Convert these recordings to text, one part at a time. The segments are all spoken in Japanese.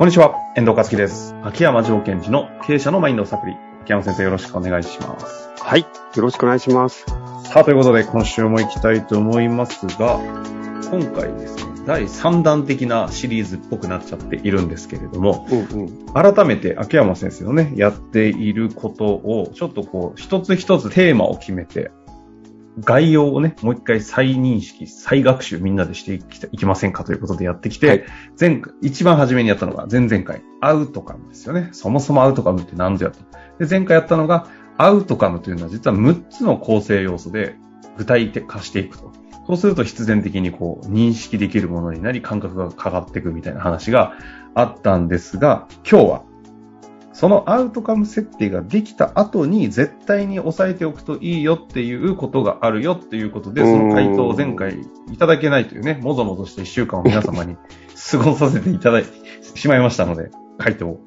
こんにちは、遠藤和樹です。秋山条件時の経営者のマインドサプリ。秋山先生よろしくお願いします。はい。よろしくお願いします。さあ、ということで今週も行きたいと思いますが、今回ですね、第3弾的なシリーズっぽくなっちゃっているんですけれども、うんうん。改めて秋山先生のね、やっていることを、ちょっとこう、一つ一つテーマを決めて、概要をね、もう一回再認識、再学習みんなでしていきいきませんかということでやってきて、はい前回、一番初めにやったのが前々回、アウトカムですよね。そもそもアウトカムって何ぞやと。で、前回やったのが、アウトカムというのは実は6つの構成要素で具体化していくと。そうすると必然的にこう認識できるものになり感覚が変わっていくみたいな話があったんですが、今日はそのアウトカム設定ができた後に絶対に押さえておくといいよっていうことがあるよっていうことで、その回答を前回いただけないというね、もぞもぞして一週間を皆様に過ごさせていただいてしまいましたので、回答を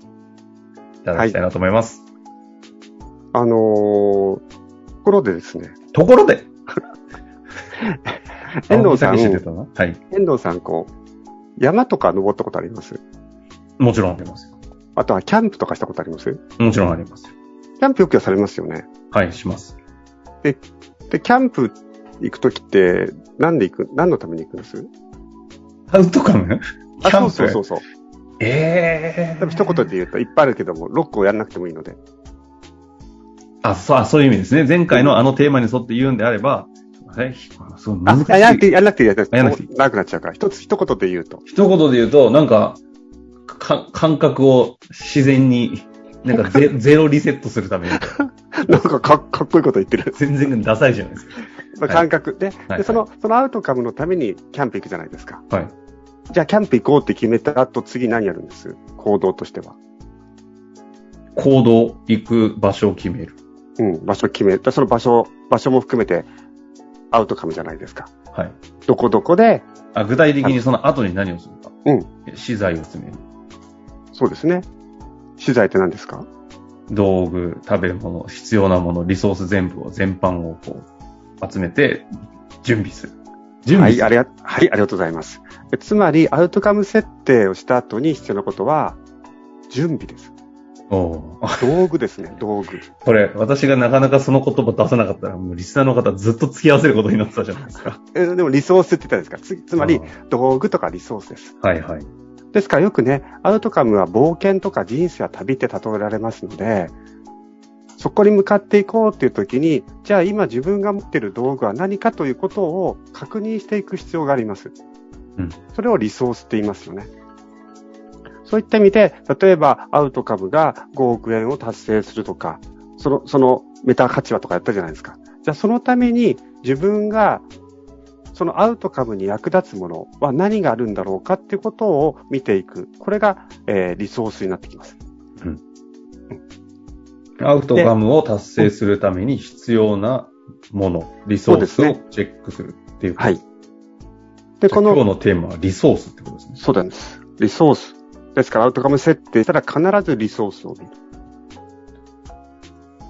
いただきたいなと思います。あのー、ところでですね、ところで、遠藤さんはい。遠藤さん、こう、山とか登ったことあります？もちろんありますよ。あとはキャンプとかしたことあります？もちろんありますよ。キャンプよくはされますよね。はい、します。で、キャンプ行くときって、なんで行く、何のために行くんです？アウトカム？キあ、ャンプ？そうそうそうそう。ええ多分一言で言うといっぱいあるけども、ロックをやらなくてもいいので。あ、そう、あそういう意味ですね。前回のあのテーマに沿って言うんであれば、え、すごい難しい。あ、やらなくていい、やらなくていい、やらなくていい長くなっちゃうから。一つ、一言で言うと。一言で言うと、なんか、か感覚を自然に、なんかゼ ゼロリセットするために、なんかかっかっこいいこと言ってる。全然ダサいじゃないですまあ感覚で、はいで、その、そのアウトカムのためにキャンプ行くじゃないですか。か。はい。じゃあ、キャンプ行こうって決めた後、次何やるんです？行動としては。行動、行く場所を決める。うん、場所決め、その場所、場所も含めて、アウトカムじゃないですか。はい。どこどこで、あ具体的にその後に何をするか。うん。資材を詰める。そうですね。資材って何ですか？道具、食べ物、必要なもの、リソース全部を、全般をこう、集めて、準備する。準はい、備する。ありが、はい、ありがとうございます。えつまり、アウトカム設定をした後に必要なことは、準備です。おー道具ですね、道具。これ、私がなかなかその言葉出さなかったら、もうリスナーの方ずっと付き合わせることになってたじゃないですか。えでも、リソースって言ったんですか？つつまりあ、道具とかリソースです。ーはいはい。ですからよくね、アウトカムは冒険とか人生は旅って例えられますので、そこに向かっていこうっていう時に、じゃあ今自分が持っている道具は何かということを確認していく必要があります。うんそれをリソースって言いますよね。そういった意味で、例えばアウトカムが5億円を達成するとか、その、そのメタ価値はとかやったじゃないですか。じゃあそのために自分がそのアウトカムに役立つものは何があるんだろうかっていうことを見ていく。これが、えーリソースになってきます。アウトカムを達成するために必要なもの、リソースをチェックするっていうことはい。で、この、今日のテーマはリソースってことですね。そうなんです。リソース。ですから、アウトカム設定したら必ずリソースを見る。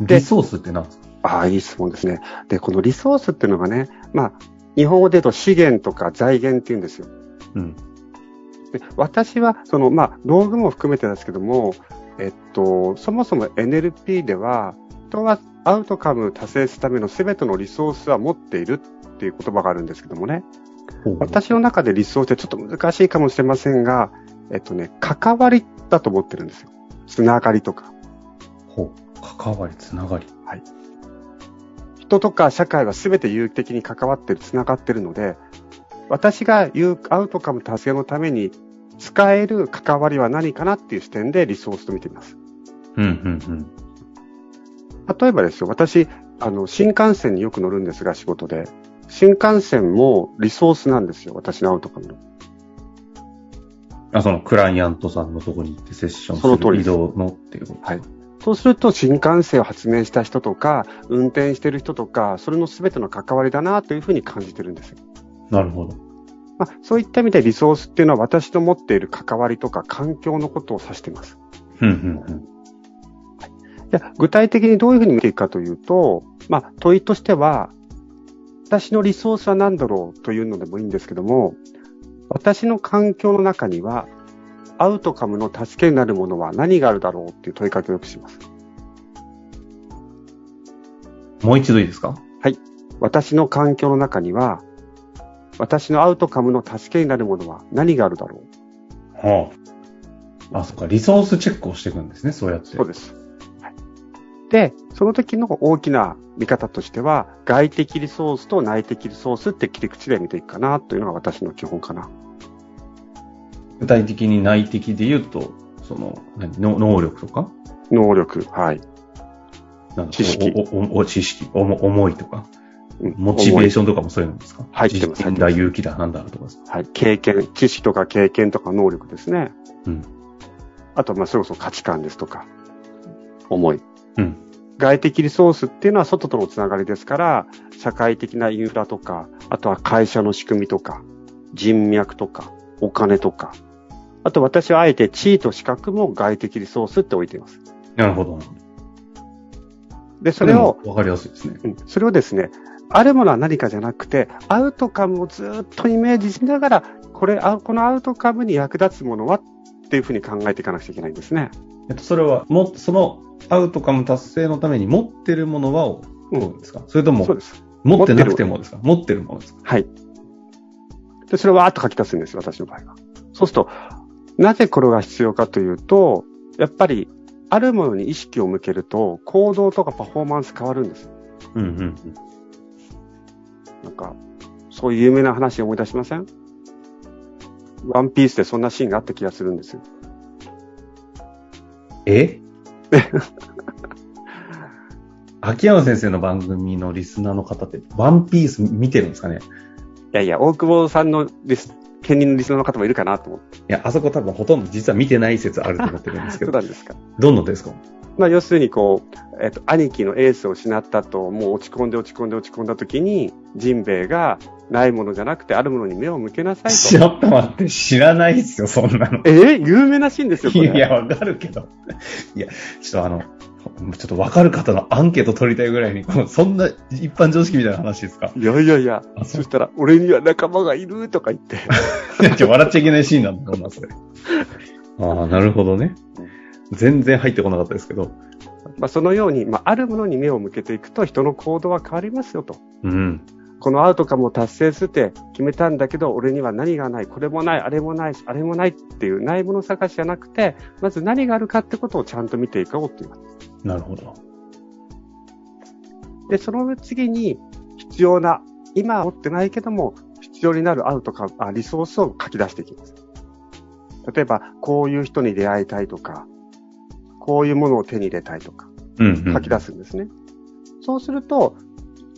でリソースって何ですか？ああ、いい質問ですね。で、このリソースっていうのがね、まあ、日本語で言うと資源とか財源って言うんですよ。うん。で私は、その、まあ、道具も含めてですけども、えっと、そもそも NLP では、人はアウトカムを達成するための全てのリソースは持っているっていう言葉があるんですけどもね。私の中でリソースってちょっと難しいかもしれませんが、えっとね、関わりだと思ってるんですよ。つながりとか。ほう。関わり、つながり。人とか社会は全て有機的に関わってる、つながってるので、私が言うアウトカム達成のために使える関わりは何かなっていう視点でリソースと見ています。うん、うん、例えばですよ、私、あの、新幹線によく乗るんですが、仕事で。新幹線もリソースなんですよ、私のアウトカムの。うん。あ、そのクライアントさんのとこに行ってセッションその通りですする移動のっていうことはいそうすると、新幹線を発明した人とか、運転してる人とか、それの全ての関わりだなというふうに感じてるんですよ。なるほど。まあ、そういった意味でリソースっていうのは私の持っている関わりとか環境のことを指しています。うん、うん、うん。じゃあ具体的にどういうふうに見ていくかというと、まあ、問いとしては、私のリソースは何だろうというのでもいいんですけども、私の環境の中には、アウトカムの助けになるものは何があるだろうっていう問いかけをよくします。もう一度いいですか？私の環境の中には、私のアウトカムの助けになるものは何があるだろう？はあ。あ、そっか、リソースチェックをしていくんですね、そうやって。そうです。はい、で、その時の大きな見方としては、外的リソースと内的リソースって切り口で見ていくかなというのが私の基本かな。具体的に内的で言うと、その、何の能力とか？能力、はい。なんか知識おおお知識、おも思いとか、うんモチベーショョンとかもそういうのですか？入ってますだ、勇気だ、なんだとかですかン。はい。経験、知識とか経験とか能力ですね。うん。あと、まあ、それこそ価値観ですとか、思い。うん。外的リソースっていうのは外とのつながりですから、社会的なインフラとか、あとは会社の仕組みとか、人脈とか、お金とか、あと私はあえて地位と資格も外的リソースって置いています。なるほど。で、それを、わかりやすいですね。うんそれをですね、あるものは何かじゃなくて、アウトカムをずっとイメージしながら、これ、あこのアウトカムに役立つものはっていうふうに考えていかなくちゃいけないんですね。えっと、それは、も、そのアウトカム達成のために持ってるものはをうん問うんですか、それともそう、です。持ってなくてもですか？持ってるものですか？はい。で、それをわーっと書き出すんですよ、私の場合は。そうすると、なぜこれが必要かというと、やっぱり、あるものに意識を向けると、行動とかパフォーマンス変わるんです。うんうんうん。なんか、そういう有名な話を思い出しません？ワンピースでそんなシーンがあった気がするんですよ。え？秋山先生の番組のリスナーの方って、ワンピース見てるんですかね？いやいや、大久保さんのリス、兼任のリスナーの方もいるかなと思って。いや、あそこ多分ほとんど実は見てない説あると思ってるんですけど、そうなんですか？どんなですか？まあ、要するにこう、えっと、兄貴のエースを失ったと、もう落ち込んで落ち込んで落ち込んだ時に、ジンベエが、ないものじゃなくてあるものに目を向けなさいちと。ょっと待って、知らないですよ、そんなの。えー？有名なシーンですよ、これ。いや、わかるけど。いや、ちょっとあの、ちょっとわかる方のアンケート取りたいぐらいに、そんな一般常識みたいな話ですか？いやいやいや、あ、そそしたら、俺には仲間がいるとか言って。笑っちゃいけないシーンなんだろうな、それ。ああ、なるほどね。全然入ってこなかったですけど。まあ、そのように、まあ、あるものに目を向けていくと人の行動は変わりますよと。うん。このアウトカムを達成するって決めたんだけど、俺には何がない、これもない、あれもないし、あれもないっていうないもの探しじゃなくて、まず何があるかってことをちゃんと見ていこうっていう。なるほど。で、その次に必要な、今は持ってないけども、必要になるアウトカム、あリソースを書き出していきます。例えば、こういう人に出会いたいとか、こういうものを手に入れたいとか、うん、うん。書き出すんですね。そうすると、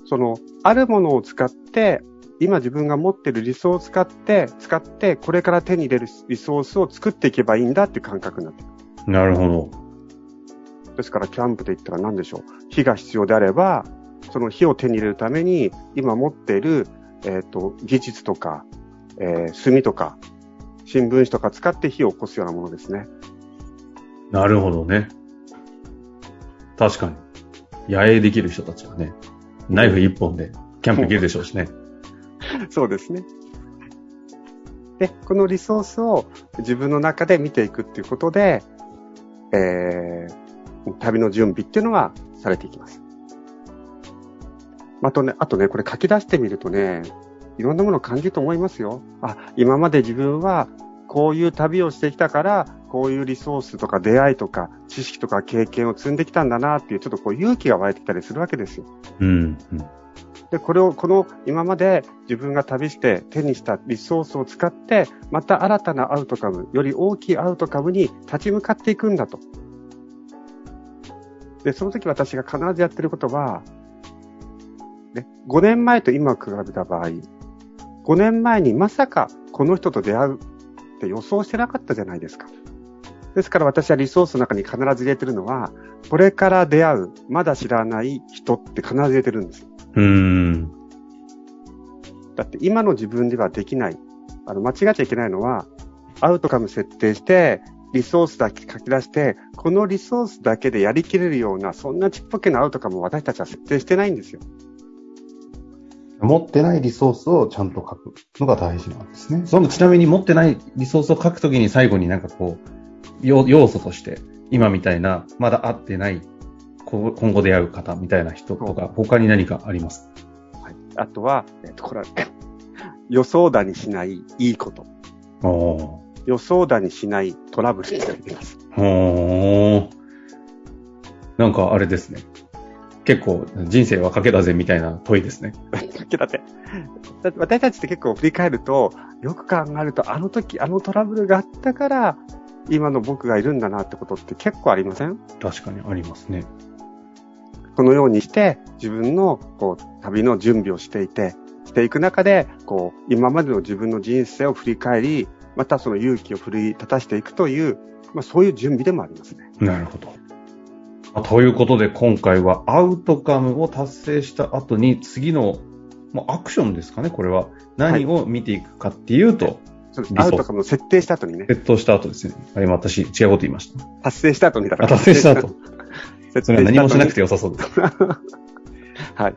その、あるものを使って、今自分が持っているリソースを使って、使って、これから手に入れるリソースを作っていけばいいんだっていう感覚になってくる。なるほど。ですから、キャンプで言ったら何でしょう。火が必要であれば、その火を手に入れるために、今持っている、えっ、と、技術とか、えー炭とか、新聞紙とか使って火を起こすようなものですね。なるほどね。確かに。野営できる人たちはね、ナイフ一本でキャンプ行けるでしょうしね。そうですね。で、このリソースを自分の中で見ていくっていうことで、えー、旅の準備っていうのがされていきます。あとね、あとね、これ書き出してみるとね、いろんなものを感じると思いますよ。あ、今まで自分はこういう旅をしてきたから、こういうリソースとか出会いとか知識とか経験を積んできたんだなっていう、ちょっとこう勇気が湧いてきたりするわけですよ。うん。うんで、これを、この今まで自分が旅して手にしたリソースを使って、また新たなアウトカム、より大きいアウトカムに立ち向かっていくんだと。で、その時私が必ずやってることは、ね、5年前と今を比べた場合、5年前にまさかこの人と出会うって予想してなかったじゃないですか。ですから私はリソースの中に必ず入れてるのは、これから出会う、まだ知らない人って必ず入れてるんです。うーん。だって今の自分ではできない。あの、間違っちゃいけないのは、アウトカム設定して、リソースだけ書き出して、このリソースだけでやりきれるような、そんなちっぽけなアウトカムを私たちは設定してないんですよ。持ってないリソースをちゃんと書くのが大事なんですね。そのちなみに持ってないリソースを書くときに最後になんかこう、要素として、今みたいな、まだ会ってない、今後出会う方みたいな人とか、他に何かあります？はい。あとは、えっと、これは、予想だにしないいいこと。予想だにしないトラブルってあります。なんかあれですね。結構人生は賭けだぜみたいな問いですね。賭けだぜ。私たちって結構振り返ると、よく考えると、あの時、あのトラブルがあったから、今の僕がいるんだなってことって結構ありません？確かにありますね。このようにして、自分のこう旅の準備をしていて、していく中で、こう、今までの自分の人生を振り返り、またその勇気を奮い立たしていくという、まあそういう準備でもありますね。なるほど。ということで今回はアウトカムを達成した後に次の、まあ、アクションですかね、これは。何を見ていくかっていうと、はいアウトカムを設定した後にね。設定した後ですね。あれ、私、違うこと言いました。達成した後にだから。達成した後。それは何もしなくて良さそうです。はい。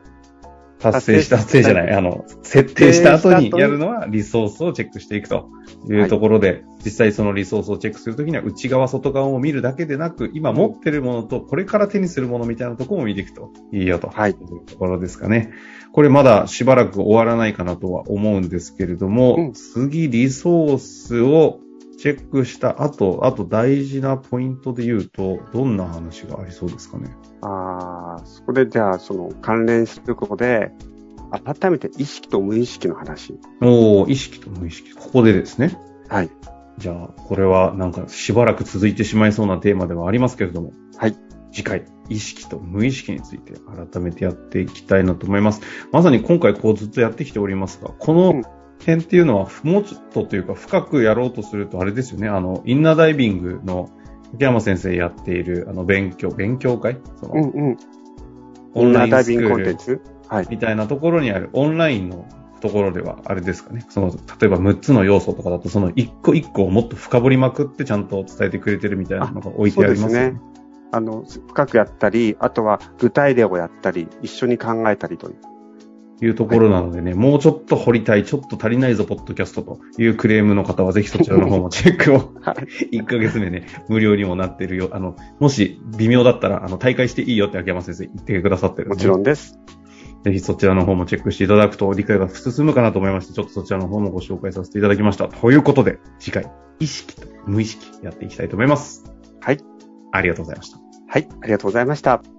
達成した、達成じゃない、あの、設定した後にやるのはリソースをチェックしていくというところで、はい、実際そのリソースをチェックするときには内側、外側を見るだけでなく、今持ってるものとこれから手にするものみたいなところも見ていくといいよと。はい。いうところですかね。これまだしばらく終わらないかなとは思うんですけれども、うん、次リソースをチェックした後、あと大事なポイントで言うと、どんな話がありそうですかね？ああ、そこでじゃあ、その関連することで、改めて意識と無意識の話。お意識と無意識。ここでですね？はい。じゃあ、これはなんかしばらく続いてしまいそうなテーマではありますけれども。はい。次回、意識と無意識について改めてやっていきたいなと思います。まさに今回こうずっとやってきておりますが、この点っていうのは、もうちょっとというか、深くやろうとすると、あれですよね、あの、インナーダイビングの、秋山先生やっている、あの、勉強、勉強会？その、うんうん。オンラインスクールはい。みたいなところにある、オンラインのところでは、あれですかね。その、例えば6つの要素とかだと、その1個1個をもっと深掘りまくってちゃんと伝えてくれてるみたいなのが置いてありますね。あの、深くやったり、あとは具体例をやったり、一緒に考えたりという。いうところなのでね、はい、もうちょっと掘りたい、ちょっと足りないぞ、ポッドキャストというクレームの方は、ぜひそちらの方もチェックを、1ヶ月目ね、無料にもなってるよ。あの、もし微妙だったら、あの、大会していいよって秋山先生言ってくださってるもちろんです。ぜひそちらの方もチェックしていただくと理解が進むかなと思いまして、ちょっとそちらの方もご紹介させていただきました。ということで、次回、意識と無意識やっていきたいと思います。はい。ありがとうございました。はい、ありがとうございました。